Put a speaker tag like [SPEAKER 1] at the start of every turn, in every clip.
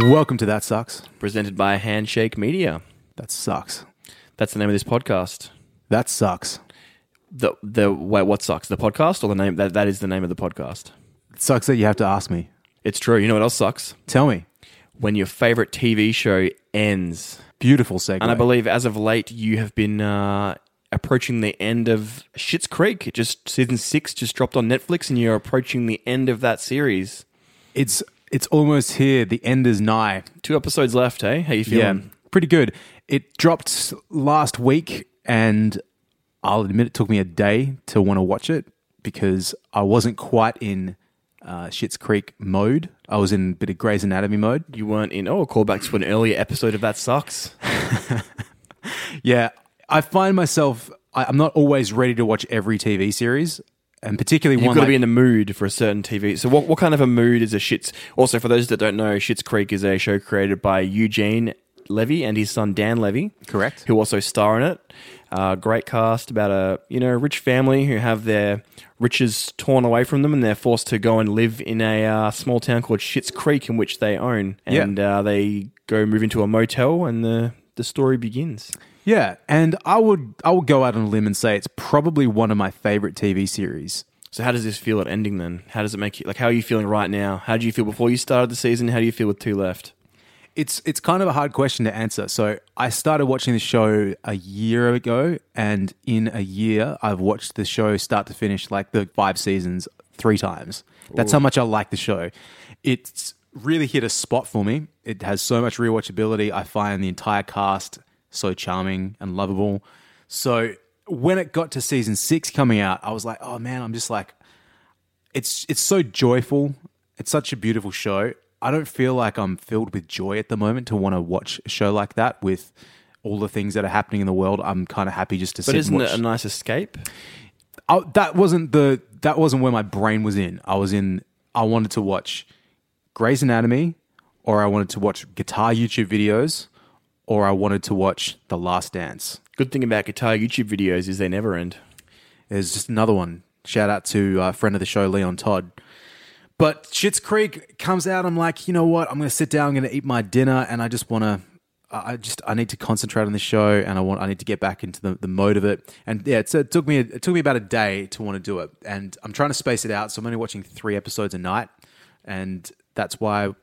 [SPEAKER 1] Welcome to That Sucks.
[SPEAKER 2] presented by Handshake Media.
[SPEAKER 1] That sucks.
[SPEAKER 2] That's the name of this podcast.
[SPEAKER 1] That sucks.
[SPEAKER 2] The the wait, what sucks? The podcast or the name? That that is the name of the podcast.
[SPEAKER 1] It sucks that you have to ask me.
[SPEAKER 2] It's true. You know what else sucks?
[SPEAKER 1] Tell me.
[SPEAKER 2] When your favorite TV show ends.
[SPEAKER 1] Beautiful segue.
[SPEAKER 2] And I believe as of late you have been uh, approaching the end of Schitt's Creek. It just season six just dropped on Netflix, and you're approaching the end of that series.
[SPEAKER 1] it's it's almost here. The end is nigh.
[SPEAKER 2] Two episodes left. Hey, how you feeling?
[SPEAKER 1] Yeah, pretty good. It dropped last week, and I'll admit it took me a day to want to watch it because I wasn't quite in uh, Schitt's Creek mode. I was in a bit of Grey's Anatomy mode.
[SPEAKER 2] You weren't in. Oh, a callback to an earlier episode of That Sucks.
[SPEAKER 1] Yeah, I find myself. I, I'm not always ready to watch every TV series, and particularly
[SPEAKER 2] You've
[SPEAKER 1] one
[SPEAKER 2] got to
[SPEAKER 1] like,
[SPEAKER 2] be in the mood for a certain TV. So, what, what kind of a mood is a Schitt's? Also, for those that don't know, Schitt's Creek is a show created by Eugene Levy and his son Dan Levy,
[SPEAKER 1] Correct.
[SPEAKER 2] Who also star in it. Uh, great cast about a you know rich family who have their riches torn away from them and they're forced to go and live in a uh, small town called Schitt's Creek in which they own.
[SPEAKER 1] Yeah.
[SPEAKER 2] And uh, they go move into a motel and the the story begins.
[SPEAKER 1] Yeah, and I would I would go out on a limb and say it's probably one of my favorite TV series.
[SPEAKER 2] So how does this feel at ending then? How does it make you like? How are you feeling right now? How do you feel before you started the season? How do you feel with two left?
[SPEAKER 1] It's it's kind of a hard question to answer. So I started watching the show a year ago, and in a year, I've watched the show start to finish, like the five seasons, three times. That's how much I like the show. It's really hit a spot for me. It has so much rewatchability. I find the entire cast so charming and lovable. So when it got to season six coming out, I was like, oh man, I'm just like, it's it's so joyful. It's such a beautiful show. I don't feel like I'm filled with joy at the moment to want to watch a show like that with all the things that are happening in the world. I'm kind of happy just to
[SPEAKER 2] see.
[SPEAKER 1] But
[SPEAKER 2] isn't it a nice escape?
[SPEAKER 1] I, that wasn't the that wasn't where my brain was in. I was in. I wanted to watch Grey's Anatomy, or I wanted to watch guitar YouTube videos, or I wanted to watch The Last Dance.
[SPEAKER 2] Good thing about guitar YouTube videos is they never end.
[SPEAKER 1] There's just another one. Shout out to a friend of the show, Leon Todd. But Schitt's Creek comes out. I'm like, you know what? I'm going to sit down. I'm going to eat my dinner, and I just want to. I just I need to concentrate on the show, and I want I need to get back into the, the mode of it. And yeah, it's, it took me it took me about a day to want to do it, and I'm trying to space it out. So I'm only watching three episodes a night, and that's why you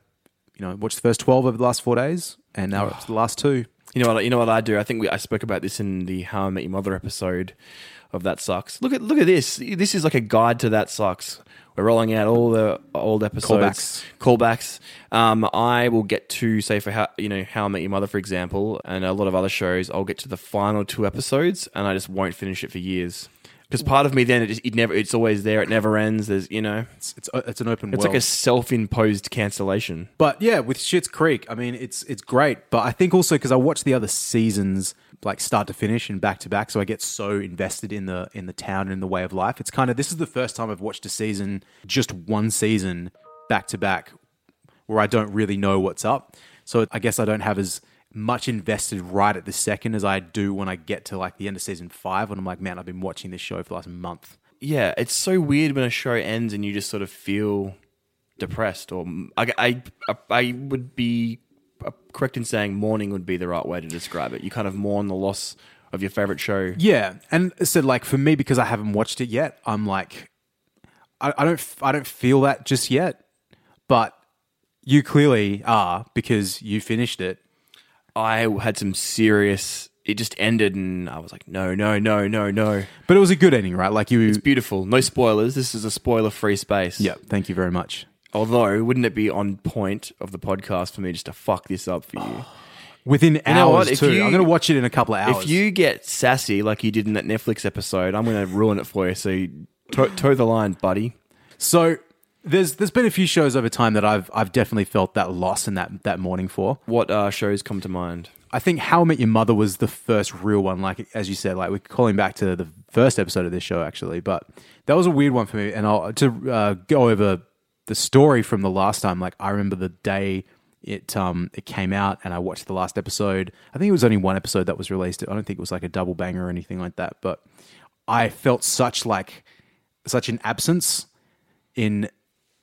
[SPEAKER 1] know watched the first twelve over the last four days, and now it's the last two.
[SPEAKER 2] You know what? You know what I do. I think we, I spoke about this in the How I Met Your Mother episode of That Sucks. Look at look at this. This is like a guide to That Sucks. We're rolling out all the old episodes, callbacks. Um, I will get to say for how you know How I Met Your Mother, for example, and a lot of other shows. I'll get to the final two episodes, and I just won't finish it for years. Because part of me then it, just, it never it's always there. It never ends. There's you know
[SPEAKER 1] It's it's, uh, it's an open.
[SPEAKER 2] it's
[SPEAKER 1] world.
[SPEAKER 2] like a self-imposed cancellation.
[SPEAKER 1] But yeah, with Schitt's Creek, I mean, it's it's great. But I think also because I watch the other seasons like start to finish and back to back, so I get so invested in the in the town and in the way of life. It's kind of this is the first time I've watched a season, just one season back to back, where I don't really know what's up. So I guess I don't have as much invested right at the second as I do when I get to like the end of season five, when I'm like, man, I've been watching this show for the last month.
[SPEAKER 2] yeah, it's so weird when a show ends and you just sort of feel depressed. Or I, I, I would be uh, correct in saying mourning would be the right way to describe it. You kind of mourn the loss of your favorite show.
[SPEAKER 1] Yeah, and so like for me, because I haven't watched it yet, I'm like, I, I don't, I don't feel that just yet. But you clearly are because you finished it.
[SPEAKER 2] I had some serious. It just ended, and I was like, no, no, no, no, no.
[SPEAKER 1] But it was a good ending, right? Like you.
[SPEAKER 2] It's beautiful. No spoilers. This is a spoiler-free space.
[SPEAKER 1] yeah. Thank you very much.
[SPEAKER 2] Although, wouldn't it be on point of the podcast for me just to fuck this up for you?
[SPEAKER 1] Within hours
[SPEAKER 2] know what? If
[SPEAKER 1] too.
[SPEAKER 2] you-
[SPEAKER 1] I'm going to watch it in a couple of hours.
[SPEAKER 2] If you get sassy like you did in that Netflix episode, I'm going to ruin it for you. So you toe, toe the line, buddy.
[SPEAKER 1] so there's there's been a few shows over time that I've I've definitely felt that loss and that that morning for.
[SPEAKER 2] What uh, shows come to mind?
[SPEAKER 1] I think How I Met Your Mother was the first real one. Like as you said, like we're calling back to the first episode of this show actually, but that was a weird one for me. And I'll to uh, go over the story from the last time. Like I remember the day it um it came out, and I watched the last episode. I think it was only one episode that was released. I don't think it was like a double banger or anything like that. But I felt such like such an absence in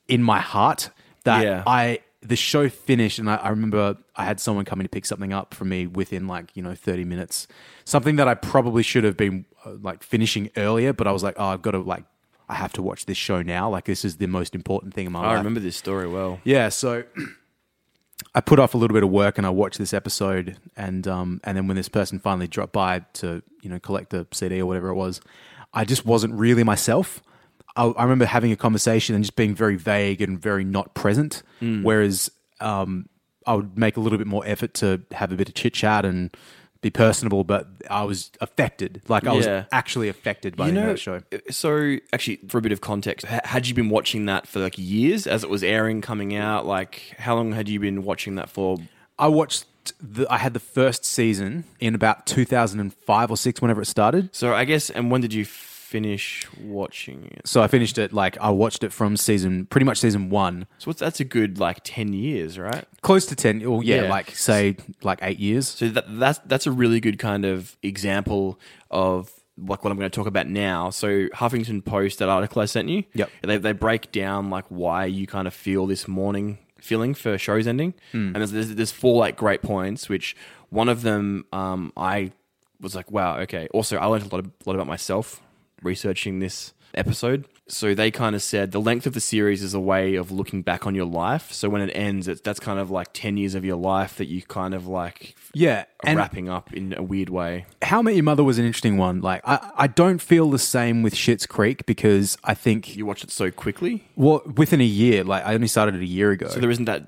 [SPEAKER 1] in my heart that
[SPEAKER 2] Yeah.
[SPEAKER 1] I the show finished, and I, I remember I had someone coming to pick something up from me within like you know thirty minutes. Something that I probably should have been uh, like finishing earlier, but I was like, oh, I've got to like, I have to watch this show now. Like this is the most important thing in my
[SPEAKER 2] I
[SPEAKER 1] life.
[SPEAKER 2] I remember this story well.
[SPEAKER 1] Yeah, so I put off a little bit of work and I watched this episode, and um, and then when this person finally dropped by to you know collect the CD or whatever it was, I just wasn't really myself. I, I remember having a conversation and just being very vague and very not present. Whereas um, I would make a little bit more effort to have a bit of chit chat and be personable, but I was affected. Like I was actually affected by
[SPEAKER 2] You know,
[SPEAKER 1] that show.
[SPEAKER 2] so actually, for a bit of context, ha- had you been watching that for like years as it was airing, coming out? Like, how long had you been watching that for?
[SPEAKER 1] I watched. The, I had the first season in about 2005 or six, whenever it started.
[SPEAKER 2] So I guess, and when did you finish watching it?
[SPEAKER 1] So I finished it like I watched it from season, pretty much season one,
[SPEAKER 2] So what's, that's a good like ten years, right?
[SPEAKER 1] close to ten. Or yeah,
[SPEAKER 2] Yeah.
[SPEAKER 1] like say like eight years.
[SPEAKER 2] So that, that's that's a really good kind of example of like what I'm going to talk about now. So Huffington Post, that article I sent you,
[SPEAKER 1] Yep.
[SPEAKER 2] they they break down like why you kind of feel this morning feeling for shows ending, and there's, there's there's four like great points. Which one of them, um, I was like, wow, okay. Also, I learned a lot of, lot about myself researching this episode. So they kind of said the length of the series is a way of looking back on your life. So when it ends, it's, that's kind of like 10 years of your life that you kind of like
[SPEAKER 1] Yeah, and
[SPEAKER 2] wrapping up in a weird way.
[SPEAKER 1] How I Met Your Mother was an interesting one. Like I, I don't feel the same with Schitt's Creek because I think
[SPEAKER 2] You watch it so quickly.
[SPEAKER 1] well within a year. Like I only started it a year ago.
[SPEAKER 2] So there isn't that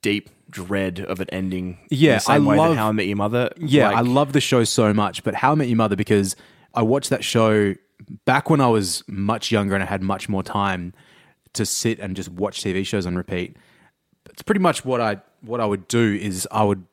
[SPEAKER 2] deep dread of it ending.
[SPEAKER 1] Yeah,
[SPEAKER 2] the same
[SPEAKER 1] I
[SPEAKER 2] way
[SPEAKER 1] love-
[SPEAKER 2] that How I Met Your Mother.
[SPEAKER 1] Yeah,
[SPEAKER 2] like-
[SPEAKER 1] I love the show so much, but How I Met Your Mother because I watched that show back when I was much younger and I had much more time to sit and just watch TV shows on repeat. It's pretty much what I what I would do is I would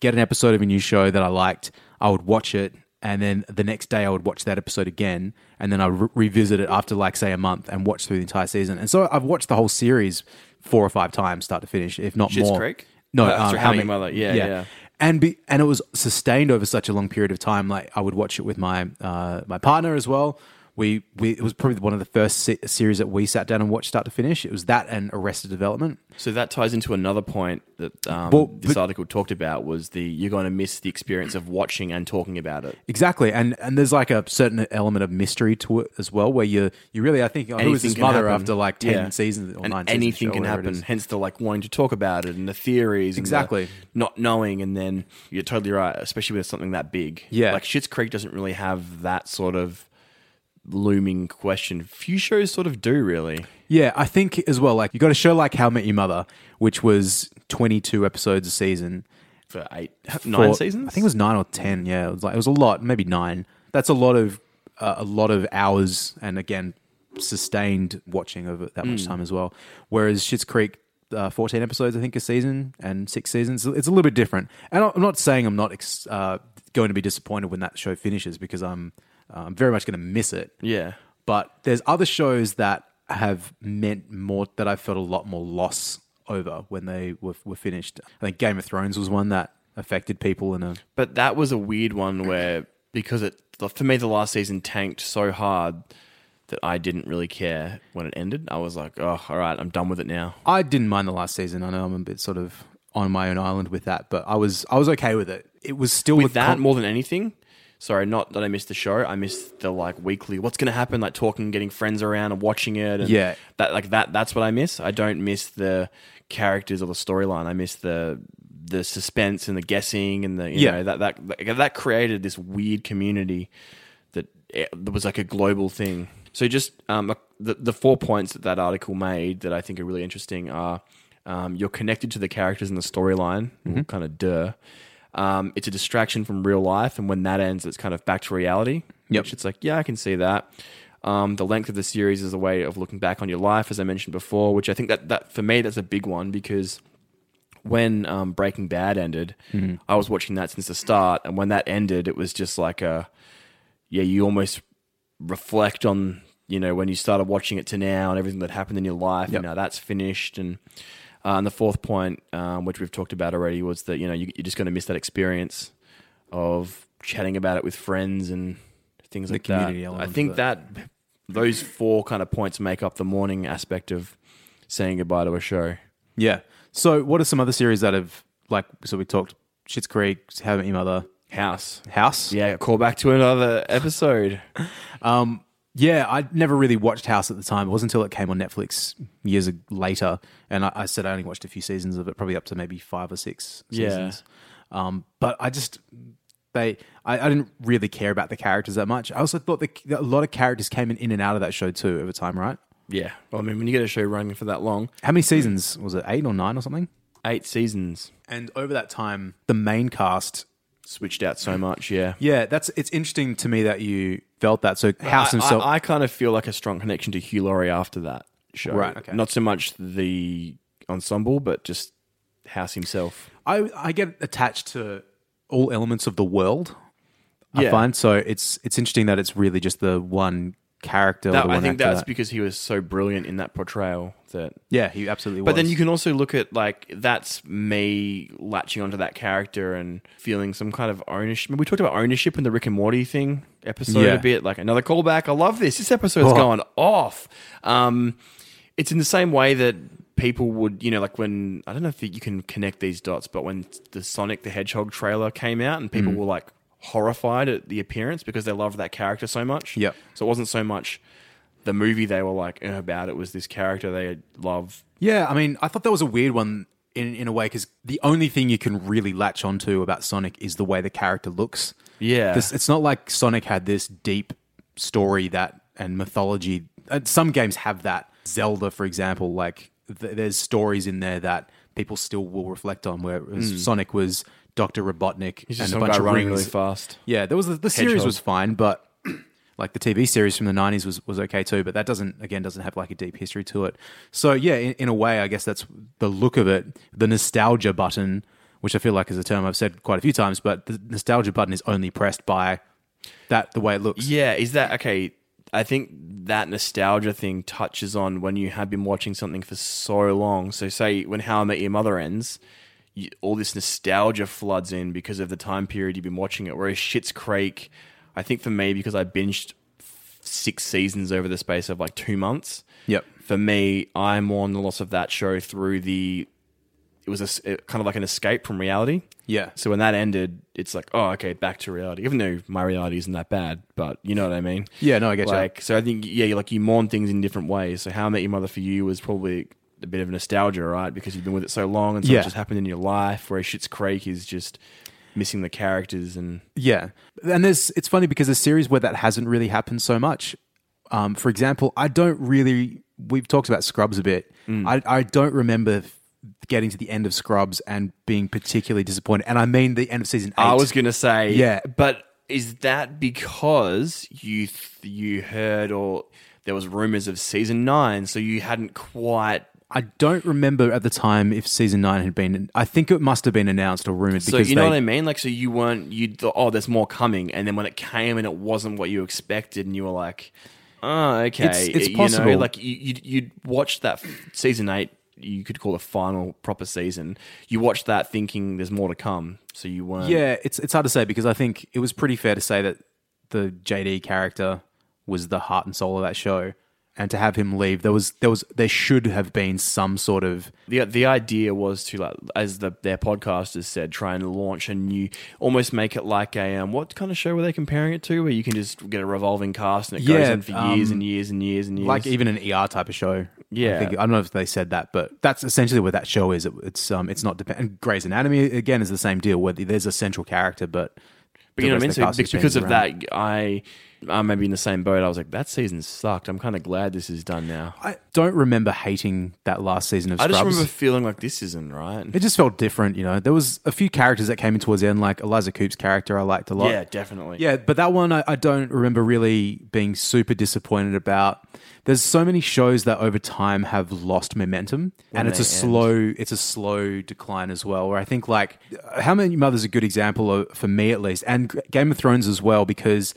[SPEAKER 1] get an episode of a new show that I liked, I would watch it, and then the next day I would watch that episode again, and then I re- revisit it after like say a month and watch through the entire season. And so I've watched the whole series four or five times, start to finish, if not more.
[SPEAKER 2] Creek?
[SPEAKER 1] No,
[SPEAKER 2] Uh,
[SPEAKER 1] um,
[SPEAKER 2] How Your Mother. Yeah, yeah.
[SPEAKER 1] And be and it was sustained over such a long period of time. Like I would watch it with my uh, my partner as well. We we it was probably one of the first se- series that we sat down and watched start to finish. It was that and Arrested Development.
[SPEAKER 2] So that ties into another point that um,
[SPEAKER 1] Well,
[SPEAKER 2] this
[SPEAKER 1] but-
[SPEAKER 2] article talked about was the you're going to miss the experience of watching and talking about it.
[SPEAKER 1] Exactly, and and there's like a certain element of mystery to it as well, where you you really I think oh, who is his mother
[SPEAKER 2] happen.
[SPEAKER 1] after like ten
[SPEAKER 2] Yeah.
[SPEAKER 1] seasons or
[SPEAKER 2] and
[SPEAKER 1] nine
[SPEAKER 2] anything
[SPEAKER 1] show,
[SPEAKER 2] can happen. Hence the like wanting to talk about it and the theories.
[SPEAKER 1] Exactly.
[SPEAKER 2] not knowing, and then you're totally right, especially with something that big.
[SPEAKER 1] Yeah.
[SPEAKER 2] like Schitt's Creek doesn't really have that sort of looming question. Few shows sort of do really.
[SPEAKER 1] Yeah, I think as well. Like you got a show like How I Met Your Mother, which was 22 episodes a season.
[SPEAKER 2] For eight, nine
[SPEAKER 1] for-
[SPEAKER 2] seasons.
[SPEAKER 1] I think it was nine or ten. Yeah, it was like it was a lot, maybe nine. That's a lot of uh, a lot of hours, and again, sustained watching of it that much time as well. Whereas Schitt's Creek, uh, fourteen episodes, I think, a season, and six seasons. It's a little bit different. And I'm not saying I'm not ex- uh, going to be disappointed when that show finishes because I'm uh, I'm very much going to miss it.
[SPEAKER 2] yeah.
[SPEAKER 1] But there's other shows that have meant more that I felt a lot more loss over when they were, were finished. I think Game of Thrones was one that affected people in a
[SPEAKER 2] But that was a weird one where because it for me the last season tanked so hard that I didn't really care when it ended. I was like, oh, all right, I'm done with it now.
[SPEAKER 1] I didn't mind the last season. I know I'm a bit sort of on my own island with that, but I was I was okay with it. It was still
[SPEAKER 2] With that
[SPEAKER 1] con-
[SPEAKER 2] more than anything. Sorry, not that I missed the show. I missed the like weekly. What's going to happen? Like talking, getting friends around, and watching it. And
[SPEAKER 1] Yeah.
[SPEAKER 2] that like that. That's what I miss. I don't miss the characters or the storyline. I miss the the suspense and the guessing and the you
[SPEAKER 1] Yeah.
[SPEAKER 2] know that that that created this weird community that it, that was like a global thing. So just um, the the four points that that article made that I think are really interesting are um, you're connected to the characters in the storyline, kind of duh. Um, it's a distraction from real life, and when that ends, it's kind of back to reality.
[SPEAKER 1] Yep.
[SPEAKER 2] Which it's like, yeah, I can see that. Um, the length of the series is a way of looking back on your life, as I mentioned before, which I think that, that for me that's a big one because when um, Breaking Bad ended, I was watching that since the start, and when that ended, it was just like a yeah, you almost reflect on you know when you started watching it to now and everything that happened in your life.
[SPEAKER 1] Yep.
[SPEAKER 2] And now that's finished, and uh, and the fourth point, um, which we've talked about already, was that you know you, you're just going to miss that experience of chatting about it with friends and things like
[SPEAKER 1] community
[SPEAKER 2] that. I think
[SPEAKER 1] of
[SPEAKER 2] that those four kind of points make up the morning aspect of saying goodbye to a show.
[SPEAKER 1] Yeah. So, what are some other series that have like? So we talked Schitt's Creek, How Met Your Mother,
[SPEAKER 2] House.
[SPEAKER 1] House.
[SPEAKER 2] Yeah, call back to another episode.
[SPEAKER 1] Yeah, I never really watched House at the time. It wasn't until it came on Netflix years later, and I, I said I only watched a few seasons of it, probably up to maybe five or six
[SPEAKER 2] Yeah.
[SPEAKER 1] seasons. Um, but I just they I, I didn't really care about the characters that much. I also thought that a lot of characters came in, in and out of that show too over time, right?
[SPEAKER 2] yeah. Well, I mean, when you get a show running for that long,
[SPEAKER 1] How many seasons was it? Eight or nine or something?
[SPEAKER 2] eight seasons,
[SPEAKER 1] And over that time, the main cast.
[SPEAKER 2] Switched out so much. Yeah.
[SPEAKER 1] Yeah, that's it's interesting to me that you felt that. So House
[SPEAKER 2] I,
[SPEAKER 1] himself.
[SPEAKER 2] I, I kind of feel like a strong connection to Hugh Laurie after that show.
[SPEAKER 1] Right, okay.
[SPEAKER 2] Not so much the ensemble, but just House himself.
[SPEAKER 1] I, I get attached to all elements of the world. I
[SPEAKER 2] Yeah.
[SPEAKER 1] find so it's it's interesting that it's really just the one character.
[SPEAKER 2] That, I think that's
[SPEAKER 1] that-
[SPEAKER 2] because he was so brilliant in that portrayal that
[SPEAKER 1] yeah, he absolutely.
[SPEAKER 2] But
[SPEAKER 1] was.
[SPEAKER 2] then you can also look at like that's me latching onto that character and feeling some kind of ownership. We talked about ownership in the Rick and Morty thing episode
[SPEAKER 1] Yeah.
[SPEAKER 2] a bit, like another callback. I love this. This episode's
[SPEAKER 1] Oh.
[SPEAKER 2] going off. Um, it's in the same way that people would, you know, like when I don't know if you can connect these dots, but when the Sonic the Hedgehog trailer came out and
[SPEAKER 1] Mm.
[SPEAKER 2] people were like horrified at the appearance because they loved that character so much.
[SPEAKER 1] Yep.
[SPEAKER 2] So it wasn't so much the movie they were like "Eh," about it was this character they love
[SPEAKER 1] yeah, I mean, I thought that was a weird one in in a way because the only thing you can really latch onto about Sonic is the way the character looks.
[SPEAKER 2] Yeah.
[SPEAKER 1] This, it's not like Sonic had this deep story that and mythology. uh, Some games have that. Zelda, for example, like th- there's stories in there that people still will reflect on. Whereas Sonic was Doctor Robotnik.
[SPEAKER 2] He's
[SPEAKER 1] and a
[SPEAKER 2] some
[SPEAKER 1] bunch
[SPEAKER 2] guy
[SPEAKER 1] of
[SPEAKER 2] running
[SPEAKER 1] rings.
[SPEAKER 2] really fast.
[SPEAKER 1] Yeah, there was the, the series
[SPEAKER 2] Hedgehog.
[SPEAKER 1] was fine, but like the TV series from the '90s was was okay too. But that doesn't again doesn't have like a deep history to it. So yeah, in, in a way, I guess that's the look of it. The nostalgia button, which I feel like is a term I've said quite a few times, but the nostalgia button is only pressed by that the way it looks.
[SPEAKER 2] Yeah, is that okay? I think that nostalgia thing touches on when you have been watching something for so long. So, say when How I Met Your Mother ends, you, all this nostalgia floods in because of the time period you've been watching it. Whereas Schitt's Creek, I think for me, because I binged six seasons over the space of like two months,
[SPEAKER 1] Yep.
[SPEAKER 2] for me, I mourn the loss of that show through the. It was a kind of like an escape from reality.
[SPEAKER 1] Yeah.
[SPEAKER 2] So when that ended, it's like, oh, okay, back to reality. Even though my reality isn't that bad, but you know what I mean.
[SPEAKER 1] Yeah, no, I get you.
[SPEAKER 2] Like, so I think, yeah, like you mourn things in different ways. So How I Met Your Mother for you was probably a bit of nostalgia, right? Because you've been with it so long, and so
[SPEAKER 1] Yeah.
[SPEAKER 2] much has happened in your life. Whereas Schitt's Creek is just missing the characters and
[SPEAKER 1] Yeah, and there's it's funny because a series where that hasn't really happened so much. Um, for example, I don't really. We've talked about Scrubs a bit.
[SPEAKER 2] Mm.
[SPEAKER 1] I I don't remember getting to the end of Scrubs and being particularly disappointed. And I mean the end of season eight.
[SPEAKER 2] I was gonna say,
[SPEAKER 1] Yeah.
[SPEAKER 2] but is that because you th- you heard or there was rumors of season nine, so you hadn't quite
[SPEAKER 1] I don't remember at the time if season nine had been. I think it must have been announced or rumored
[SPEAKER 2] So
[SPEAKER 1] because
[SPEAKER 2] you know
[SPEAKER 1] they,
[SPEAKER 2] what I mean? Like, so you weren't you thought, oh, there's more coming, and then when it came and it wasn't what you expected, and you were like, oh, okay,
[SPEAKER 1] It's- it's
[SPEAKER 2] you
[SPEAKER 1] possible.
[SPEAKER 2] know, like you you you'd watched that f- season eight. You could call the final proper season. You watched that thinking there's more to come, so you weren't.
[SPEAKER 1] Yeah, it's it's hard to say because I think it was pretty fair to say that the JD character was the heart and soul of that show, and to have him leave, there was there was there should have been some sort of
[SPEAKER 2] the the idea was to like as the their podcasters said try and launch a new almost make it like a um, what kind of show were they comparing it to where you can just get a revolving cast and it goes
[SPEAKER 1] Yeah,
[SPEAKER 2] on for years
[SPEAKER 1] um,
[SPEAKER 2] and years and years and years
[SPEAKER 1] like even an ER type of show.
[SPEAKER 2] Yeah.
[SPEAKER 1] I, think, I don't know if they said that, but that's essentially what that show is. It, it's um, it's not depend. Grey's Anatomy again is the same deal where there's a central character, but
[SPEAKER 2] But you know what I mean? So
[SPEAKER 1] of the cast
[SPEAKER 2] be-
[SPEAKER 1] just
[SPEAKER 2] because of that, I I'm maybe in the same boat. I was like, that season sucked. I'm kind of glad this is done now.
[SPEAKER 1] I don't remember hating that last season of
[SPEAKER 2] I
[SPEAKER 1] Scrubs.
[SPEAKER 2] just remember feeling like this isn't right.
[SPEAKER 1] it just felt different, you know. There was a few characters that came in towards the end, like Eliza Coupe's character, I liked a lot.
[SPEAKER 2] yeah, definitely.
[SPEAKER 1] Yeah, but that one I, I don't remember really being super disappointed about. There's so many shows that over time have lost momentum, and it's a
[SPEAKER 2] end.
[SPEAKER 1] slow, it's a slow decline as well. Where I think like uh, How Many Mothers is a good example of, for me at least, and Game of Thrones as well, because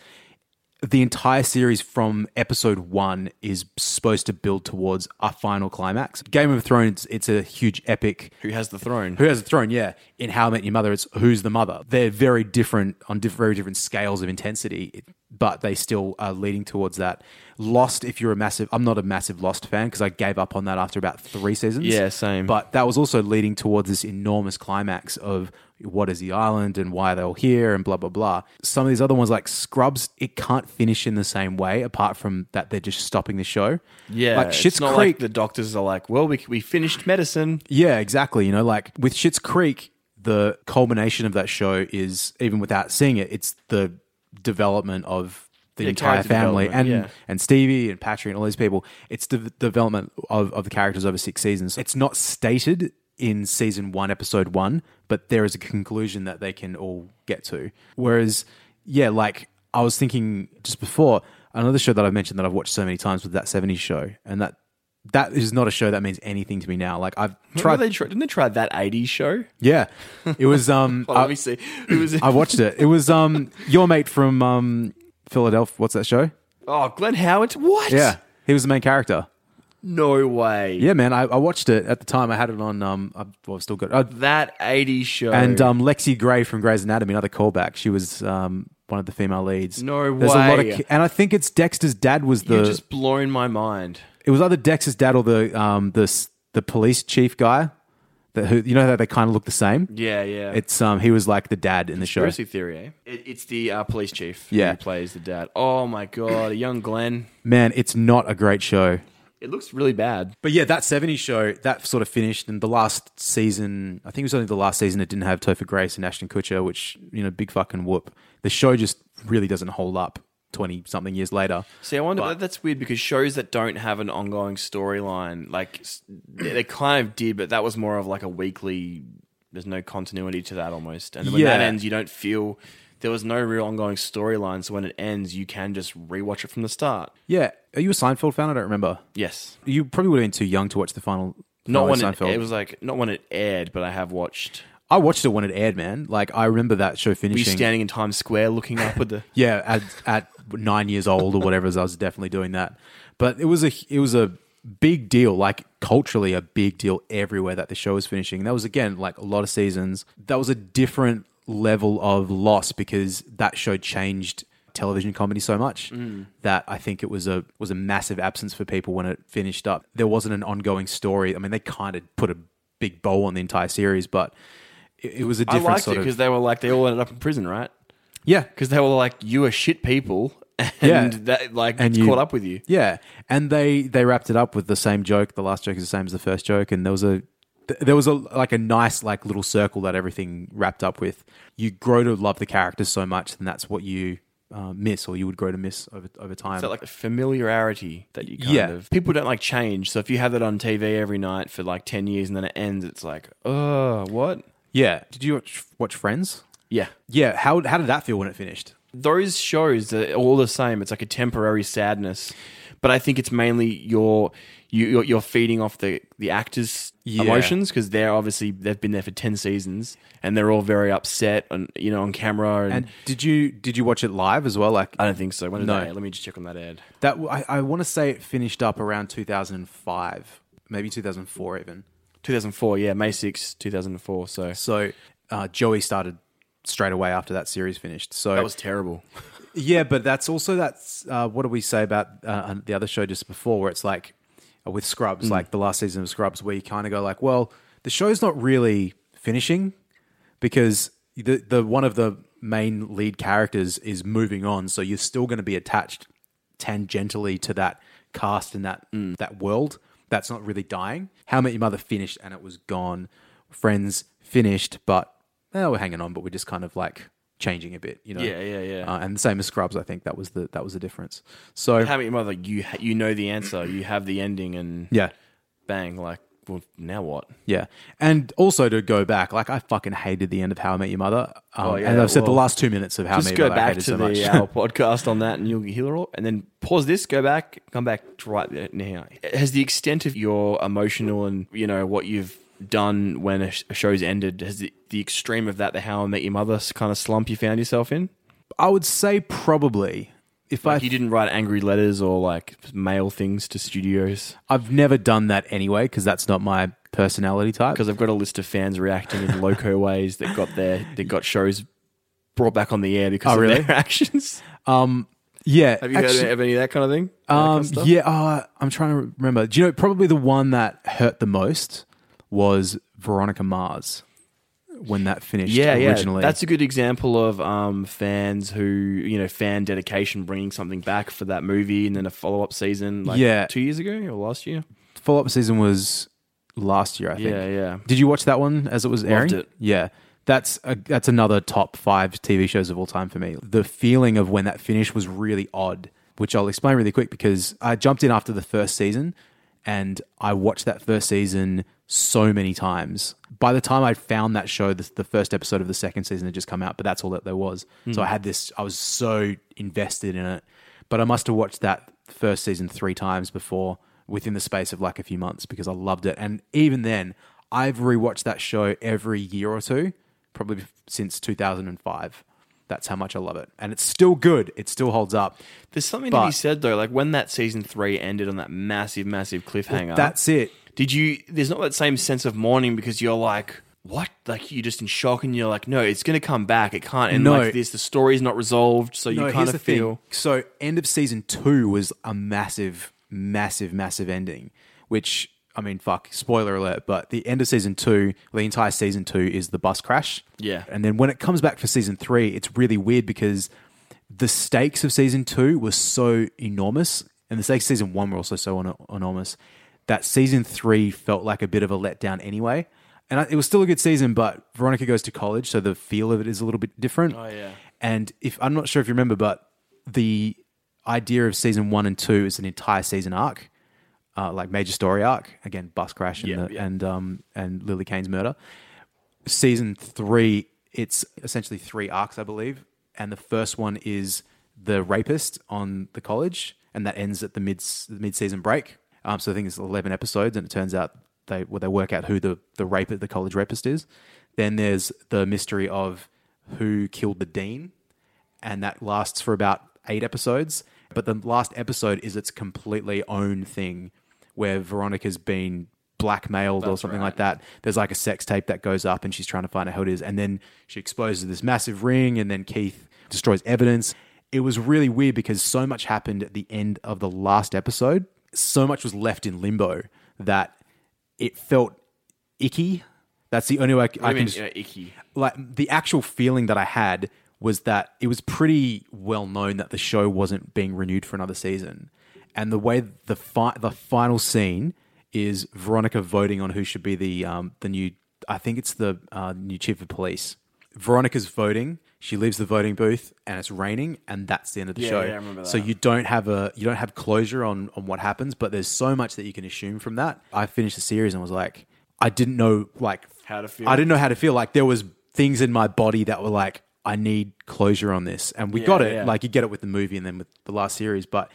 [SPEAKER 1] the entire series from episode one is supposed to build towards a final climax. Game of Thrones, it's a huge epic
[SPEAKER 2] Who has the throne?
[SPEAKER 1] who has the throne? Yeah. In How I Met Your Mother, it's who's the mother. They're very different on diff- very different scales of intensity. But they still are leading towards that. Lost, if you're a massive, I'm not a massive Lost fan because I gave up on that after about three seasons.
[SPEAKER 2] Yeah, same.
[SPEAKER 1] But that was also leading towards this enormous climax of what is the island and why are they all here and blah blah blah. Some of these other ones like Scrubs, it can't finish in the same way apart from that they're just stopping the show.
[SPEAKER 2] Yeah,
[SPEAKER 1] like Schitt's Creek.
[SPEAKER 2] like the doctors are like, well, we, we finished medicine.
[SPEAKER 1] Yeah, exactly. You know, like with Schitt's Creek, the culmination of that show is even without seeing it, it's the development of the
[SPEAKER 2] Yeah,
[SPEAKER 1] entire family and
[SPEAKER 2] yeah.
[SPEAKER 1] and Stevie and Patrick and all these people. It's the development of, of the characters over six seasons. It's not stated in season one, episode one, but there is a conclusion that they can all get to. Whereas, yeah, like I was thinking just before, another show that I've mentioned that I've watched so many times was that 70s show, and that that is not a show that means anything to me now. Like I've
[SPEAKER 2] Tried, they try, didn't they try that 80s show?
[SPEAKER 1] yeah, it was. Um,
[SPEAKER 2] Well, let me see. Who was?
[SPEAKER 1] I watched it. It was um your mate from um Philadelphia. What's that show?
[SPEAKER 2] oh, Glenn Howard. What?
[SPEAKER 1] Yeah, he was the main character.
[SPEAKER 2] No way.
[SPEAKER 1] Yeah, man. I, I watched it at the time. I had it on. Um, I've, well, I've still got. Uh,
[SPEAKER 2] That 80s show.
[SPEAKER 1] and um, Lexie Grey from Grey's Anatomy, another callback. She was um one of the female leads.
[SPEAKER 2] No
[SPEAKER 1] There's a lot of,
[SPEAKER 2] way.
[SPEAKER 1] ki- and I think it's Dexter's dad was the.
[SPEAKER 2] You're just blowing my mind.
[SPEAKER 1] It was either Dexter's dad or the um the the police chief guy. That who you know that they kind of look the same.
[SPEAKER 2] Yeah, yeah.
[SPEAKER 1] It's um he was like the dad in the show.
[SPEAKER 2] Conspiracy theory, eh? It, it's the uh, police chief
[SPEAKER 1] Yeah.
[SPEAKER 2] who plays the dad. Oh my god, a young Glenn.
[SPEAKER 1] Man, it's not a great show.
[SPEAKER 2] It looks really bad.
[SPEAKER 1] But yeah, that 70s show, that sort of finished. And the last season, I think it was only the last season it didn't have Topher Grace and Ashton Kutcher, which, you know, big fucking whoop. The show just really doesn't hold up 20 something years later.
[SPEAKER 2] See, I wonder
[SPEAKER 1] But-
[SPEAKER 2] that's weird because shows that don't have an ongoing storyline, like they kind of did, but that was more of like a weekly. There's no continuity to that almost, and when that
[SPEAKER 1] Yeah.
[SPEAKER 2] ends, you don't feel there was no real ongoing storyline. So when it ends, you can just rewatch it from the start.
[SPEAKER 1] Yeah. Are you a Seinfeld fan? I don't remember.
[SPEAKER 2] Yes,
[SPEAKER 1] You probably would have been too young to watch the final.
[SPEAKER 2] not when it,
[SPEAKER 1] Seinfeld.
[SPEAKER 2] it was like not when it aired, but I have watched.
[SPEAKER 1] I watched it when it aired, man. Like, I remember that show
[SPEAKER 2] Were you
[SPEAKER 1] finishing.
[SPEAKER 2] standing in Times Square looking up at the?
[SPEAKER 1] Yeah, at, at nine years old or whatever, I was definitely doing that. But it was a it was a big deal, like culturally a big deal everywhere that the show was finishing. That was again like a lot of seasons. That was a different level of loss because that show changed television comedy so much mm. that I think it was a was a massive absence for people when it finished up. There wasn't an ongoing story. I mean, they kind of put a big bow on the entire series, but it, it was a different
[SPEAKER 2] liked it
[SPEAKER 1] sort of
[SPEAKER 2] because they were like they all ended up in prison, right?
[SPEAKER 1] yeah.
[SPEAKER 2] Because they were like, you are shit people, and
[SPEAKER 1] Yeah.
[SPEAKER 2] that like
[SPEAKER 1] And
[SPEAKER 2] it's
[SPEAKER 1] you-
[SPEAKER 2] caught up with you.
[SPEAKER 1] Yeah, and they they wrapped it up with the same joke. The last joke is the same as the first joke, and there was a there was a like a nice like little circle that everything wrapped up with. You grow to love the characters so much, and that's what you uh, miss, or you would grow to miss over over time.
[SPEAKER 2] That like a familiarity that you kind
[SPEAKER 1] Yeah.
[SPEAKER 2] of people don't like change. So if you have that on TV every night for like ten years and then it ends, it's like, oh, what?
[SPEAKER 1] yeah. Did you watch, watch Friends?
[SPEAKER 2] Yeah.
[SPEAKER 1] Yeah. How how did that feel when it finished?
[SPEAKER 2] Those shows are all the same. It's like a temporary sadness, but I think it's mainly your you you're, you're feeding off the the actors'
[SPEAKER 1] Yeah.
[SPEAKER 2] emotions because they're obviously they've been there for ten seasons and they're all very upset on you know on camera and.
[SPEAKER 1] And did you did you watch it live as well? Like
[SPEAKER 2] I don't think so. When did
[SPEAKER 1] No.
[SPEAKER 2] Let me just check on that ad.
[SPEAKER 1] that, I, I want to say it finished up around two thousand and five, maybe two thousand four even.
[SPEAKER 2] 2004, yeah, May 6, 2004. So
[SPEAKER 1] So uh, Joey started straight away after that series finished. So
[SPEAKER 2] that was terrible.
[SPEAKER 1] Yeah, but that's also that's uh, what do we say about uh, the other show just before, where it's like Uh, with Scrubs, mm. like the last season of Scrubs, where you kind of go like, well, the show's not really finishing because the the one of the main lead characters is moving on, so you're still going to be attached tangentially to that cast and that mm. that world. That's not really dying. How I Met Your Mother finished and it was gone. Friends finished, but eh, we're hanging on, but we're just kind of like changing a bit, you know.
[SPEAKER 2] Yeah, yeah, yeah.
[SPEAKER 1] Uh, and the same as Scrubs, I think that was the that was the difference. So
[SPEAKER 2] How Your Mother, you ha- you know the answer, you have the ending, and
[SPEAKER 1] yeah,
[SPEAKER 2] bang, like, well, now what?
[SPEAKER 1] yeah, and also to go back, like I fucking hated the end of How I Met Your Mother. Um,
[SPEAKER 2] Oh, yeah,
[SPEAKER 1] and I've said the last two minutes of How I Met Your Mother I
[SPEAKER 2] back
[SPEAKER 1] hated
[SPEAKER 2] to
[SPEAKER 1] so
[SPEAKER 2] the
[SPEAKER 1] much.
[SPEAKER 2] our podcast on that, and you'll hear it all. And then pause this, go back, come back to right there now. Has the extent of your emotional and you know what you've done when a, sh- a show's ended, has the, the extreme of that, the How I Met Your Mother kind of slump you found yourself in?
[SPEAKER 1] I would say probably if
[SPEAKER 2] Like
[SPEAKER 1] I
[SPEAKER 2] you didn't write angry letters or like mail things to studios
[SPEAKER 1] I've never done that anyway because that's not my personality type.
[SPEAKER 2] because I've got a list of fans reacting in loco ways that got their that got shows brought back on the air because
[SPEAKER 1] Oh,
[SPEAKER 2] of
[SPEAKER 1] really?
[SPEAKER 2] their actions.
[SPEAKER 1] Um, Yeah,
[SPEAKER 2] Have you
[SPEAKER 1] actually-
[SPEAKER 2] heard of any of that kind of thing? That kind
[SPEAKER 1] Um,
[SPEAKER 2] of
[SPEAKER 1] yeah, uh, I'm trying to remember. Do you know probably the one that hurt the most was Veronica Mars when that finished
[SPEAKER 2] yeah,
[SPEAKER 1] originally.
[SPEAKER 2] yeah. That's a good example of um, fans who you know fan dedication, bringing something back for that movie, and then a follow up season. Like
[SPEAKER 1] Yeah.
[SPEAKER 2] two years ago or last year.
[SPEAKER 1] follow up season was last year, I think.
[SPEAKER 2] Yeah, yeah.
[SPEAKER 1] Did you watch that one as it was airing?
[SPEAKER 2] It.
[SPEAKER 1] Yeah. That's a, that's another top five TV shows of all time for me. The feeling of when that finished was really odd, which I'll explain really quick because I jumped in after the first season and I watched that first season so many times. By the time I found that show, the, the first episode of the second season had just come out, but that's all that there was. So I had this, I was so invested in it. But I must have watched that first season three times before within the space of like a few months because I loved it. And even then, I've rewatched that show every year or two, probably since 2005. That's how much I love it. And it's still good. It still holds up.
[SPEAKER 2] There's something to be said though, like when that season three ended on that massive, massive cliffhanger.
[SPEAKER 1] That's it.
[SPEAKER 2] Did you? There's not that same sense of mourning because you're like, what? Like you're just in shock, and you're like, no, it's going to come back. It can't end
[SPEAKER 1] No.
[SPEAKER 2] like this. The story's not resolved, so you
[SPEAKER 1] No,
[SPEAKER 2] kind of feel.
[SPEAKER 1] thing. So, end of season two was a massive, massive, massive ending. Which I mean, fuck, spoiler alert. But the end of season two, the entire season two, is the bus crash.
[SPEAKER 2] Yeah.
[SPEAKER 1] and then when it comes back for season three, it's really weird because the stakes of season two were so enormous, and the stakes of season one were also so en- enormous that season three felt like a bit of a letdown anyway. And I, it was still a good season, but Veronica goes to college, so the feel of it is a little bit different.
[SPEAKER 2] Oh, yeah.
[SPEAKER 1] And if I'm not sure if you remember, but the idea of season one and two is an entire season arc, uh, like major story arc. Again, bus crash and
[SPEAKER 2] Yeah,
[SPEAKER 1] the,
[SPEAKER 2] yeah.
[SPEAKER 1] and um and Lily Kane's murder. Season three, it's essentially three arcs, I believe, and the first one is the rapist on the college, and that ends at the mid mid season break. Um, so I think it's eleven episodes, and it turns out they well, they work out who the the rape the college rapist is. Then there's the mystery of who killed the dean, and that lasts for about eight episodes. But the last episode is its completely own thing, where Veronica's been blackmailed or something
[SPEAKER 2] right.
[SPEAKER 1] like that. There's like a sex tape that goes up, and she's trying to find out who it is, and then she exposes this massive ring, and then Keith destroys evidence. It was really weird because so much happened at the end of the last episode. So much was left in limbo that it felt icky. That's the only way I, I can
[SPEAKER 2] mean,
[SPEAKER 1] just-
[SPEAKER 2] uh, icky.
[SPEAKER 1] like the actual feeling that I had was that it was pretty well known that the show wasn't being renewed for another season, and the way the fi- the final scene is Veronica voting on who should be the um, the new I think it's the uh, new chief of police. Veronica's voting. She leaves the voting booth, and it's raining, and that's the end of the
[SPEAKER 2] Yeah,
[SPEAKER 1] show.
[SPEAKER 2] yeah, I remember
[SPEAKER 1] So you don't have a you don't have closure on on what happens, but there's so much that you can assume from that. I finished the series and was like, I didn't know like
[SPEAKER 2] How to feel.
[SPEAKER 1] I didn't know how to feel. Like there was things in my body that were like, I need closure on this, and we got it.
[SPEAKER 2] yeah.
[SPEAKER 1] Like you get it with the movie and then with the last series, but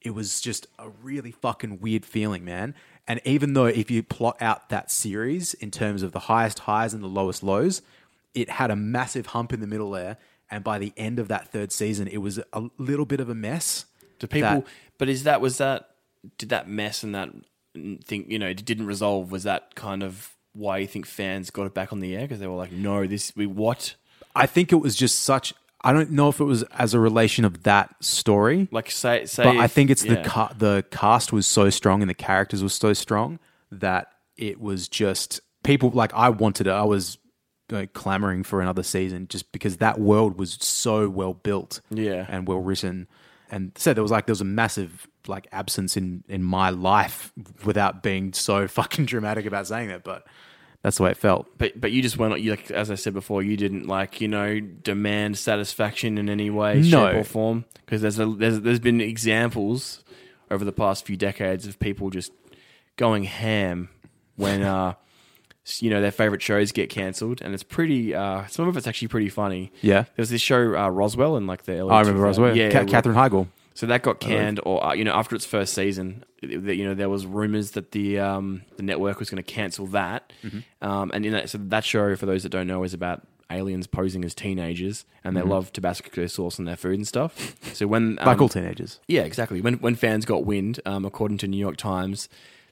[SPEAKER 1] it was just a really fucking weird feeling, man. And even though if you plot out that series in terms of the highest highs and the lowest lows, it had a massive hump in the middle there. And by the end of that third season, it was a little bit of a mess.
[SPEAKER 2] Do people?
[SPEAKER 1] that-
[SPEAKER 2] but is that was that? Did that mess and that thing you know it didn't resolve? Was that kind of why you think fans got it back on the air because they were like, no, this we what?
[SPEAKER 1] I think it was just such. I don't know if it was as a relation of that story,
[SPEAKER 2] Like say say.
[SPEAKER 1] but I think it's the ca- the cast was so strong and the characters were so strong that it was just people like I wanted it. I was uh, clamoring for another season just because that world was so well built,
[SPEAKER 2] Yeah.
[SPEAKER 1] and well written. And so there was like there was a massive like absence in in my life without being so fucking dramatic about saying that, but that's the way it felt.
[SPEAKER 2] But but you just went you like as I said before, you didn't like you know demand satisfaction in any way,
[SPEAKER 1] No.
[SPEAKER 2] shape or form because there's a there's there's been examples over the past few decades of people just going ham when uh you know their favorite shows get cancelled and it's pretty uh some of it's actually pretty funny.
[SPEAKER 1] Yeah.
[SPEAKER 2] There was this show uh, Roswell in like the early
[SPEAKER 1] I remember
[SPEAKER 2] 2000s.
[SPEAKER 1] Roswell.
[SPEAKER 2] Yeah,
[SPEAKER 1] Ca-
[SPEAKER 2] yeah,
[SPEAKER 1] Katherine Heigl.
[SPEAKER 2] so that got canned, or uh, you know, after its first season, you know there was rumors that the um, the network was going to cancel that. Um, and in that, so that show, for those that don't know, is about aliens posing as teenagers, and they love Tabasco sauce in their food and stuff. So when um,
[SPEAKER 1] Like all teenagers.
[SPEAKER 2] yeah, exactly. When when fans got wind, um, according to New York Times,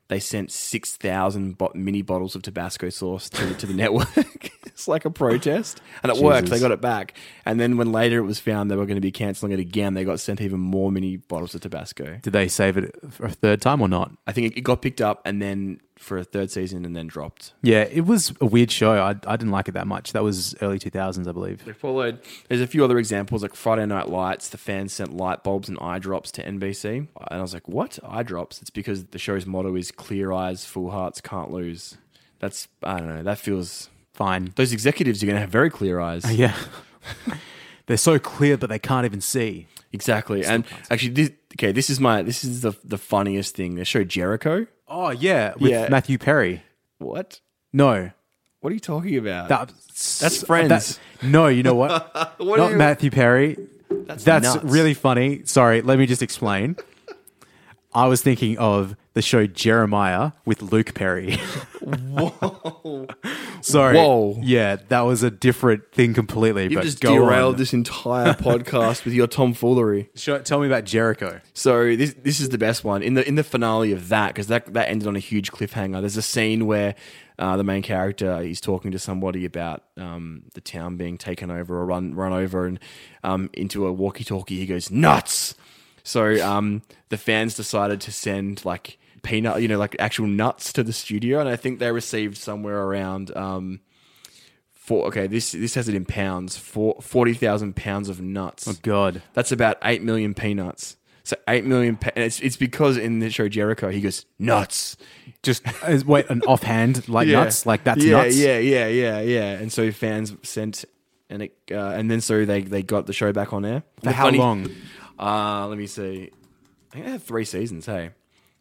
[SPEAKER 2] they sent six thousand bo- mini bottles of Tabasco sauce to to the network. As like a protest, and it worked. They got it back. And then when later it was found they were going to be cancelling it again, they got sent even more mini bottles of Tabasco.
[SPEAKER 1] Did they save it for a third time or not?
[SPEAKER 2] I think it, it got picked up and then for a third season and then dropped.
[SPEAKER 1] Yeah, it was a weird show. I, I didn't like it that much. That was early 2000s, I believe.
[SPEAKER 2] They followed. There's a few other examples like Friday Night Lights. The fans sent light bulbs and eye drops to NBC, and I was like, "What eye drops?" It's because the show's motto is "Clear eyes, full hearts, can't lose." That's I don't know. That feels
[SPEAKER 1] Fine.
[SPEAKER 2] those executives are going to have very clear eyes.
[SPEAKER 1] Yeah. They're so clear that they can't even see.
[SPEAKER 2] Exactly. And actually, this, okay, this is my this is the the funniest thing. They show Jericho.
[SPEAKER 1] Oh, yeah, with
[SPEAKER 2] Yeah.
[SPEAKER 1] Matthew Perry.
[SPEAKER 2] What?
[SPEAKER 1] No.
[SPEAKER 2] What are you talking about?
[SPEAKER 1] That's,
[SPEAKER 2] That's Friends.
[SPEAKER 1] no, you know what?
[SPEAKER 2] What
[SPEAKER 1] Not
[SPEAKER 2] you-
[SPEAKER 1] Matthew Perry.
[SPEAKER 2] That's,
[SPEAKER 1] That's
[SPEAKER 2] nuts.
[SPEAKER 1] really funny. Sorry, let me just explain. I was thinking of the show Jeremiah with Luke Perry.
[SPEAKER 2] Whoa!
[SPEAKER 1] Sorry.
[SPEAKER 2] Whoa.
[SPEAKER 1] Yeah, that was a different thing completely.
[SPEAKER 2] You
[SPEAKER 1] but
[SPEAKER 2] just derailed
[SPEAKER 1] on.
[SPEAKER 2] this entire podcast with your tomfoolery.
[SPEAKER 1] Tell me about Jericho.
[SPEAKER 2] So this this is the best one in the in the finale of that because that that ended on a huge cliffhanger. There's a scene where uh, the main character is talking to somebody about um, the town being taken over or run run over, and um, into a walkie-talkie he goes nuts. So um, the fans decided to send like peanut, you know, like actual nuts to the studio, and I think they received somewhere around. Um, Four, okay, this this has it in pounds. Four, 40,000 pounds of nuts.
[SPEAKER 1] Oh, God.
[SPEAKER 2] That's about eight million peanuts. So eight million. Pa- and it's it's because in the show Jericho he goes nuts.
[SPEAKER 1] Just wait, an offhand like
[SPEAKER 2] Yeah.
[SPEAKER 1] nuts, like that's
[SPEAKER 2] yeah,
[SPEAKER 1] nuts.
[SPEAKER 2] Yeah, yeah, yeah, yeah. And so fans sent and it uh, and then so they they got the show back on air.
[SPEAKER 1] For how
[SPEAKER 2] funny-
[SPEAKER 1] long?
[SPEAKER 2] Uh, let me see. I think they had three seasons. Hey.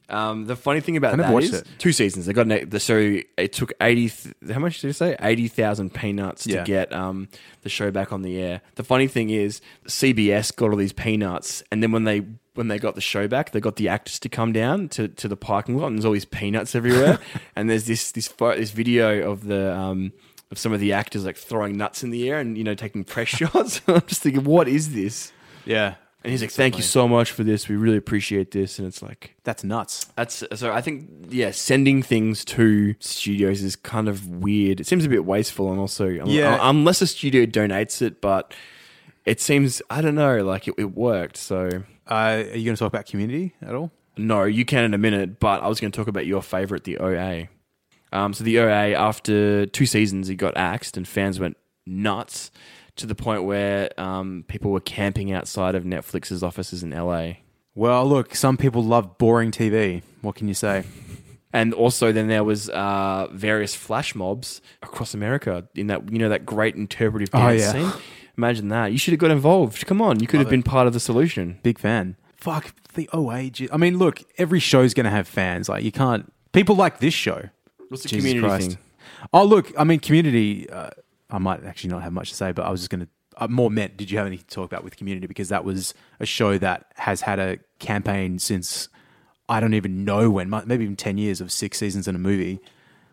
[SPEAKER 2] Um, the funny thing about
[SPEAKER 1] I never
[SPEAKER 2] that
[SPEAKER 1] watched
[SPEAKER 2] is
[SPEAKER 1] it.
[SPEAKER 2] two seasons. They got an, the show. It took eighty. Th- how much did it say? Eighty thousand peanuts
[SPEAKER 1] Yeah.
[SPEAKER 2] to get um, the show back on the air. The funny thing is, CBS got all these peanuts, and then when they when they got the show back, they got the actors to come down to, to the parking lot, and there's all these peanuts everywhere. and there's this this pho- this video of the um, of some of the actors like throwing nuts in the air and you know taking press shots. I'm just thinking, what is this?
[SPEAKER 1] Yeah.
[SPEAKER 2] And he's like, "Thank you so much for this. We really appreciate this." And it's like,
[SPEAKER 1] That's nuts.
[SPEAKER 2] that's so. I think yeah, sending things to studios is kind of weird. It seems a bit wasteful, and also
[SPEAKER 1] Yeah.
[SPEAKER 2] unless a studio donates it, but it seems I don't know, like it, it worked. So
[SPEAKER 1] Uh, are you going to talk about community at all?
[SPEAKER 2] no, you can in a minute. But I was going to talk about your favorite, the OA. Um, so the OA, after two seasons, he got axed, and fans went nuts to the point where um, people were camping outside of Netflix's offices in LA.
[SPEAKER 1] Well, look, some people love boring TV. What can you say?
[SPEAKER 2] And also, then there was uh, various flash mobs across America in that you know that great interpretive
[SPEAKER 1] Oh,
[SPEAKER 2] dance
[SPEAKER 1] yeah.
[SPEAKER 2] scene. Imagine that. You should have got involved. Come on, you could have been part of the solution.
[SPEAKER 1] Big fan. Fuck the OA. ge- I mean, look, every show's going to have fans. Like you can't. People like this show.
[SPEAKER 2] What's the
[SPEAKER 1] Jesus
[SPEAKER 2] community
[SPEAKER 1] Christ.
[SPEAKER 2] thing?
[SPEAKER 1] Oh, look, I mean, community. Uh, I might actually not have much to say, but I was just going to. Uh, more meant. Did you have anything to talk about with community? Because that was a show that has had a campaign since I don't even know when, maybe even ten years of six seasons in a movie.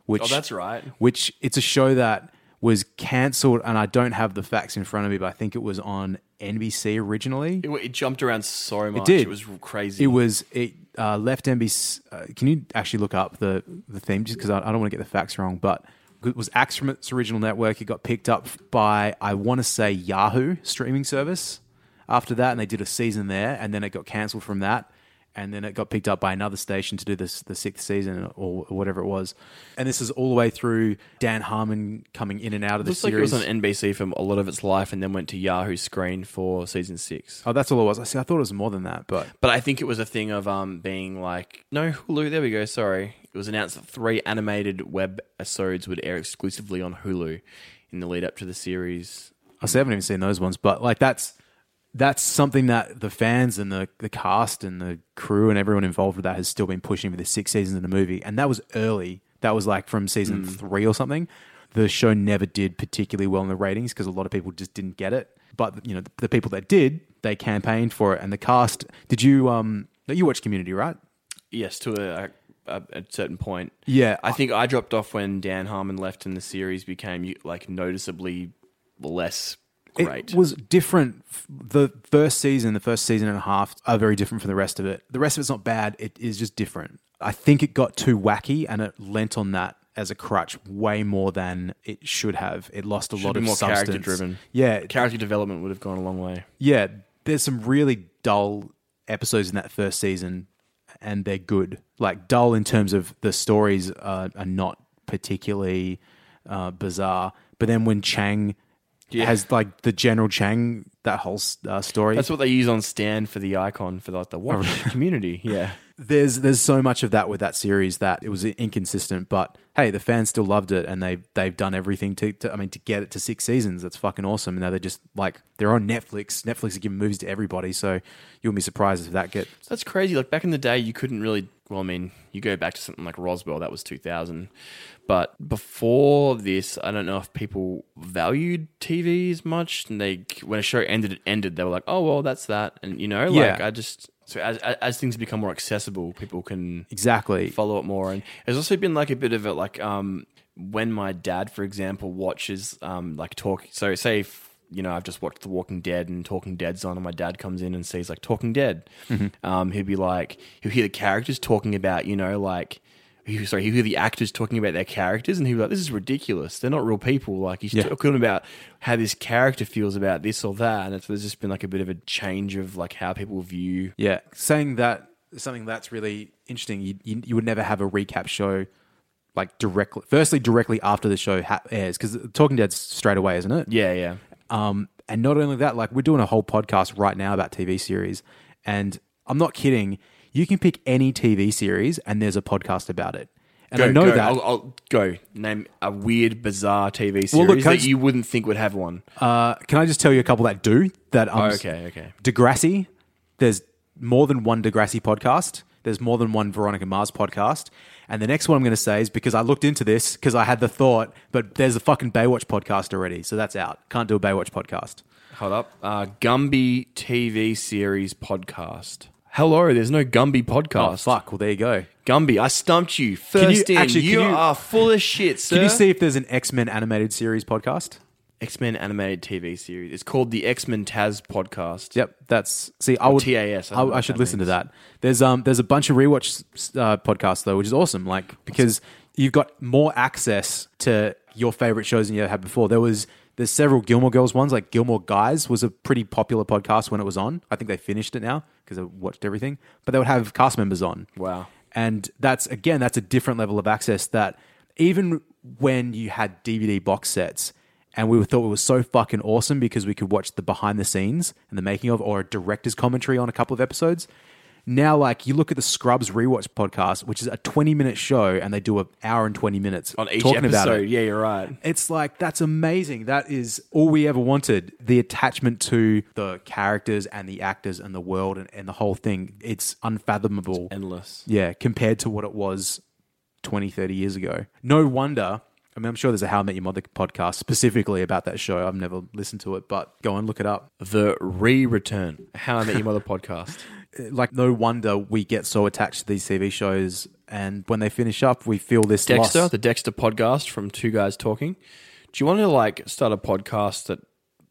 [SPEAKER 1] Which
[SPEAKER 2] Oh, that's right.
[SPEAKER 1] which it's a show that was cancelled, and I don't have the facts in front of me, but I think it was on NBC originally.
[SPEAKER 2] It, it jumped around so much.
[SPEAKER 1] It did.
[SPEAKER 2] It was crazy.
[SPEAKER 1] It was it uh, left NBC. Uh, can you actually look up the the theme just because I, I don't want to get the facts wrong, but it was axed from its original network. It got picked up by I want to say Yahoo streaming service. After that, and they did a season there, and then it got cancelled from that. And then it got picked up by another station to do this the sixth season or whatever it was. And this is all the way through Dan Harmon coming in and out of the
[SPEAKER 2] Looks like it
[SPEAKER 1] series.
[SPEAKER 2] was on NBC for a lot of its life, and then went to Yahoo Screen for season six.
[SPEAKER 1] oh, that's all it was. I see. I thought it was more than that, but
[SPEAKER 2] But I think it was a thing of um being like no Hulu. There we go. Sorry, it was announced that three animated web episodes would air exclusively on Hulu in the lead up to the series.
[SPEAKER 1] I see, I haven't even seen those ones, but like that's that's something that the fans and the the cast and the crew and everyone involved with that has still been pushing for the six seasons of the movie, and that was early. That was like from season three or something. The show never did particularly well in the ratings because a lot of people just didn't get it. But you know, the, the people that did, they campaigned for it, and the cast. Did you um? You watch Community, right?
[SPEAKER 2] Yes, to a, a, a certain point.
[SPEAKER 1] Yeah,
[SPEAKER 2] I think I dropped off when Dan Harmon left and the series became like noticeably less great.
[SPEAKER 1] It was different. The first season, the first season and a half are very different from the rest of it. The rest of it's not bad. It is just different. I think it got too wacky and it lent on that as a crutch way more than it should have. It lost a lot
[SPEAKER 2] be
[SPEAKER 1] of
[SPEAKER 2] more
[SPEAKER 1] substance.
[SPEAKER 2] character-driven.
[SPEAKER 1] Yeah,
[SPEAKER 2] Character development would have gone a long way.
[SPEAKER 1] yeah. There's some really dull episodes in that first season, and they're good. Like dull in terms of the stories are, are not particularly uh, bizarre. But then when Chang has like the General Chang, that whole uh, story,
[SPEAKER 2] That's what they use on Stan for the icon for like the what community. Yeah.
[SPEAKER 1] There's there's so much of that with that series that it was inconsistent. But hey, the fans still loved it, and they they've done everything to, to I mean to get it to six seasons. That's fucking awesome. And now they're just like they're on Netflix. Netflix is giving movies to everybody, so you wouldn't be surprised if that gets
[SPEAKER 2] That's crazy. Like back in the day, you couldn't really. Well, I mean, you go back to something like Roswell, that was 2000. But before this, I don't know if people valued TV as much. And they, when a show ended, it ended. They were like, oh, well, that's that. And, you know, like,
[SPEAKER 1] Yeah.
[SPEAKER 2] I just. So as, as things become more accessible, people can
[SPEAKER 1] exactly.
[SPEAKER 2] follow it more. And there's also been like a bit of a like um when my dad, for example, watches um like talk. So say if you know I've just watched The Walking Dead and Talking Dead's on, and my dad comes in and sees like Talking Dead, um he'd be like he'll hear the characters talking about you know like. He, sorry, he'll hear the actors talking about their characters, and he'll be like, "This is ridiculous. They're not real people." Like he's
[SPEAKER 1] Yeah.
[SPEAKER 2] talking about how this character feels about this or that, and it's, there's just been like a bit of a change of like how people view
[SPEAKER 1] Yeah, saying that something that's really interesting. You, you you would never have a recap show like directly. Firstly, directly after the show ha- airs because Talking Dead's straight away, isn't it?
[SPEAKER 2] Yeah, yeah.
[SPEAKER 1] Um, and not only that, like we're doing a whole podcast right now about TV series, and I'm not kidding. You can pick any TV series, and there's a podcast about it. And I know
[SPEAKER 2] go.
[SPEAKER 1] that.
[SPEAKER 2] I'll, I'll go. Name a weird, bizarre TV series
[SPEAKER 1] Well, look, can I
[SPEAKER 2] that
[SPEAKER 1] just-
[SPEAKER 2] you wouldn't think would have one.
[SPEAKER 1] Uh, can I just tell you a couple that do that? Um,
[SPEAKER 2] Oh, okay, okay.
[SPEAKER 1] Degrassi. There's more than one Degrassi podcast. There's more than one Veronica Mars podcast. And the next one I'm going to say is because I looked into this because I had the thought, but there's a fucking Baywatch podcast already, so that's out. Can't do a Baywatch podcast.
[SPEAKER 2] Hold up. Uh, Gumby TV series podcast. Hello, there's no Gumby
[SPEAKER 1] Oh
[SPEAKER 2] podcast.
[SPEAKER 1] fuck! Well, there you go.
[SPEAKER 2] Gumby, I stumped you
[SPEAKER 1] you-
[SPEAKER 2] first in.
[SPEAKER 1] actually, can
[SPEAKER 2] you,
[SPEAKER 1] you-
[SPEAKER 2] are full of shit, sir.
[SPEAKER 1] Can you see if there's an X Men animated series podcast?
[SPEAKER 2] X Men animated TV series? It's called the X Men TAS podcast.
[SPEAKER 1] Yep, that's see. I would
[SPEAKER 2] TAS, I
[SPEAKER 1] I, I should listen to that. There's um there's a bunch of rewatch uh, podcasts though, which is awesome. Like because you've got more access to your favorite shows than you ever had before. There was there's several Gilmore Girls ones. Like Gilmore Guys was a pretty popular podcast when it was on. I think they finished it now because I watched everything. But they would have cast members on.
[SPEAKER 2] Wow.
[SPEAKER 1] And that's again, that's a different level of access that even when you had DVD box sets and we thought it was so fucking awesome because we could watch the behind the scenes and the making of or a director's commentary on a couple of episodes. Now, like you look at the Scrubs rewatch podcast, which is a 20 minute show and they do an hour and 20 minutes
[SPEAKER 2] On each
[SPEAKER 1] talking about
[SPEAKER 2] episode.
[SPEAKER 1] it.
[SPEAKER 2] Yeah, you're right.
[SPEAKER 1] It's like that's amazing. That is all we ever wanted. The attachment to the characters and the actors and the world and, and the whole thing. It's unfathomable.
[SPEAKER 2] Endless.
[SPEAKER 1] Yeah, compared to what it was 20, 30 years ago. No wonder. I mean, I'm sure there's a How I Met Your Mother podcast specifically about that show. I've never listened to it, but go and look it up.
[SPEAKER 2] The re-return. How I Met Your Mother podcast.
[SPEAKER 1] Like, no wonder we get so attached to these TV shows, and when they finish up, we feel this
[SPEAKER 2] Dexter,
[SPEAKER 1] loss.
[SPEAKER 2] the Dexter podcast from Two Guys Talking. Do you want to like start a podcast that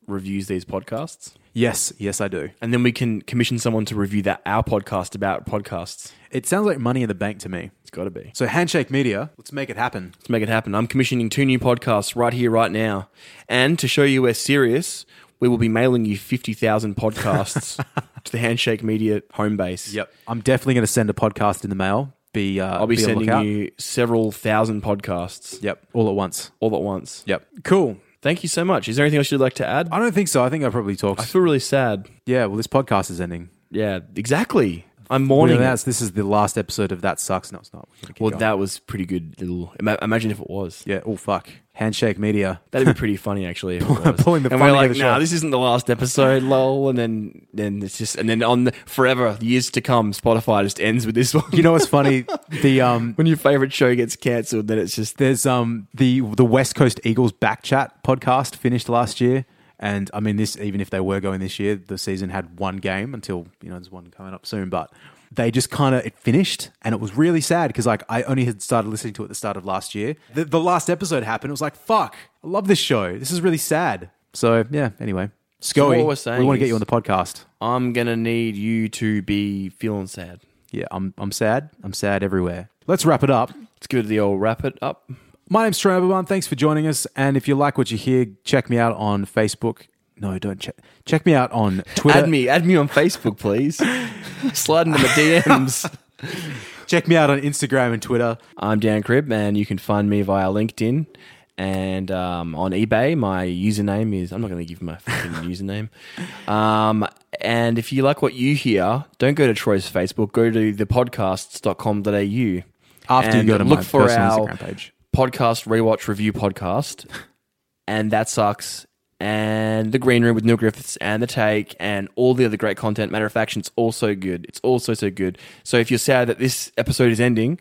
[SPEAKER 2] reviews these podcasts?
[SPEAKER 1] Yes, yes, I do.
[SPEAKER 2] And then we can commission someone to review that our podcast about podcasts.
[SPEAKER 1] It sounds like money in the bank to me.
[SPEAKER 2] It's got to be.
[SPEAKER 1] So, Handshake Media, let's make it happen.
[SPEAKER 2] Let's make it happen. I'm commissioning two new podcasts right here, right now. And to show you we're serious, we will be mailing you 50,000 podcasts to the Handshake Media home base.
[SPEAKER 1] Yep. I'm definitely going to send a podcast in the mail. Be uh,
[SPEAKER 2] I'll be
[SPEAKER 1] on the
[SPEAKER 2] sending
[SPEAKER 1] lookout.
[SPEAKER 2] you several thousand podcasts
[SPEAKER 1] Yep, all at once.
[SPEAKER 2] all at once.
[SPEAKER 1] Yep. Cool.
[SPEAKER 2] Thank you so much. Is there anything else you'd like to add?
[SPEAKER 1] I don't think so. I think I probably talked.
[SPEAKER 2] I feel really sad.
[SPEAKER 1] yeah. Well, this podcast is ending.
[SPEAKER 2] Yeah, exactly. I'm mourning. it.
[SPEAKER 1] that's this is the last episode of that sucks. No, it's not. We're gonna keep
[SPEAKER 2] Well,
[SPEAKER 1] going.
[SPEAKER 2] that was pretty good. Little. ima- Imagine if it was.
[SPEAKER 1] yeah. Oh fuck. Handshake Media.
[SPEAKER 2] That'd be pretty funny, actually. If it was.
[SPEAKER 1] Pulling the
[SPEAKER 2] and we're like,
[SPEAKER 1] of the
[SPEAKER 2] nah,
[SPEAKER 1] show."
[SPEAKER 2] this isn't the last episode, lol. And then, then it's just, and then on the, forever, years to come, Spotify just ends with this one.
[SPEAKER 1] You know what's funny? the um,
[SPEAKER 2] when your favorite show gets cancelled, then it's just
[SPEAKER 1] there's um the the West Coast Eagles back chat podcast finished last year, and I mean this even if they were going this year, the season had one game until you know there's one coming up soon, but. They just kind of it finished, and it was really sad because like I only had started listening to it at the start of last year. The, the last episode happened. It was like fuck, I love this show. This is really sad. So yeah. Anyway, Scully,
[SPEAKER 2] what we're saying
[SPEAKER 1] we want to get you on the podcast.
[SPEAKER 2] I'm gonna need you to be feeling sad.
[SPEAKER 1] Yeah, I'm I'm sad. I'm sad everywhere. Let's wrap it up.
[SPEAKER 2] Let's go to the old wrap it up.
[SPEAKER 1] My name's Troy Oberman. Thanks for joining us. And if you like what you hear, check me out on Facebook. No, don't check. Check me out on Twitter.
[SPEAKER 2] Add me, add me on Facebook, please. Slide into my DMs.
[SPEAKER 1] Check me out on Instagram and Twitter.
[SPEAKER 2] I'm Dan Cribb, and you can find me via LinkedIn and um, on eBay. My username is I'm not going to give my fucking username. Um, and if you like what you hear, don't go to Troy's Facebook. Go to thepodcasts.com.au.
[SPEAKER 1] After you go to
[SPEAKER 2] look
[SPEAKER 1] my
[SPEAKER 2] for our-
[SPEAKER 1] Instagram page.
[SPEAKER 2] Podcast rewatch review podcast, and that sucks. And the green room with Neil Griffiths and the take and all the other great content. Matter of fact, it's also good. It's also so good. So if you're sad that this episode is ending,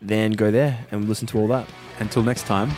[SPEAKER 2] then go there and listen to all that.
[SPEAKER 1] Until next time.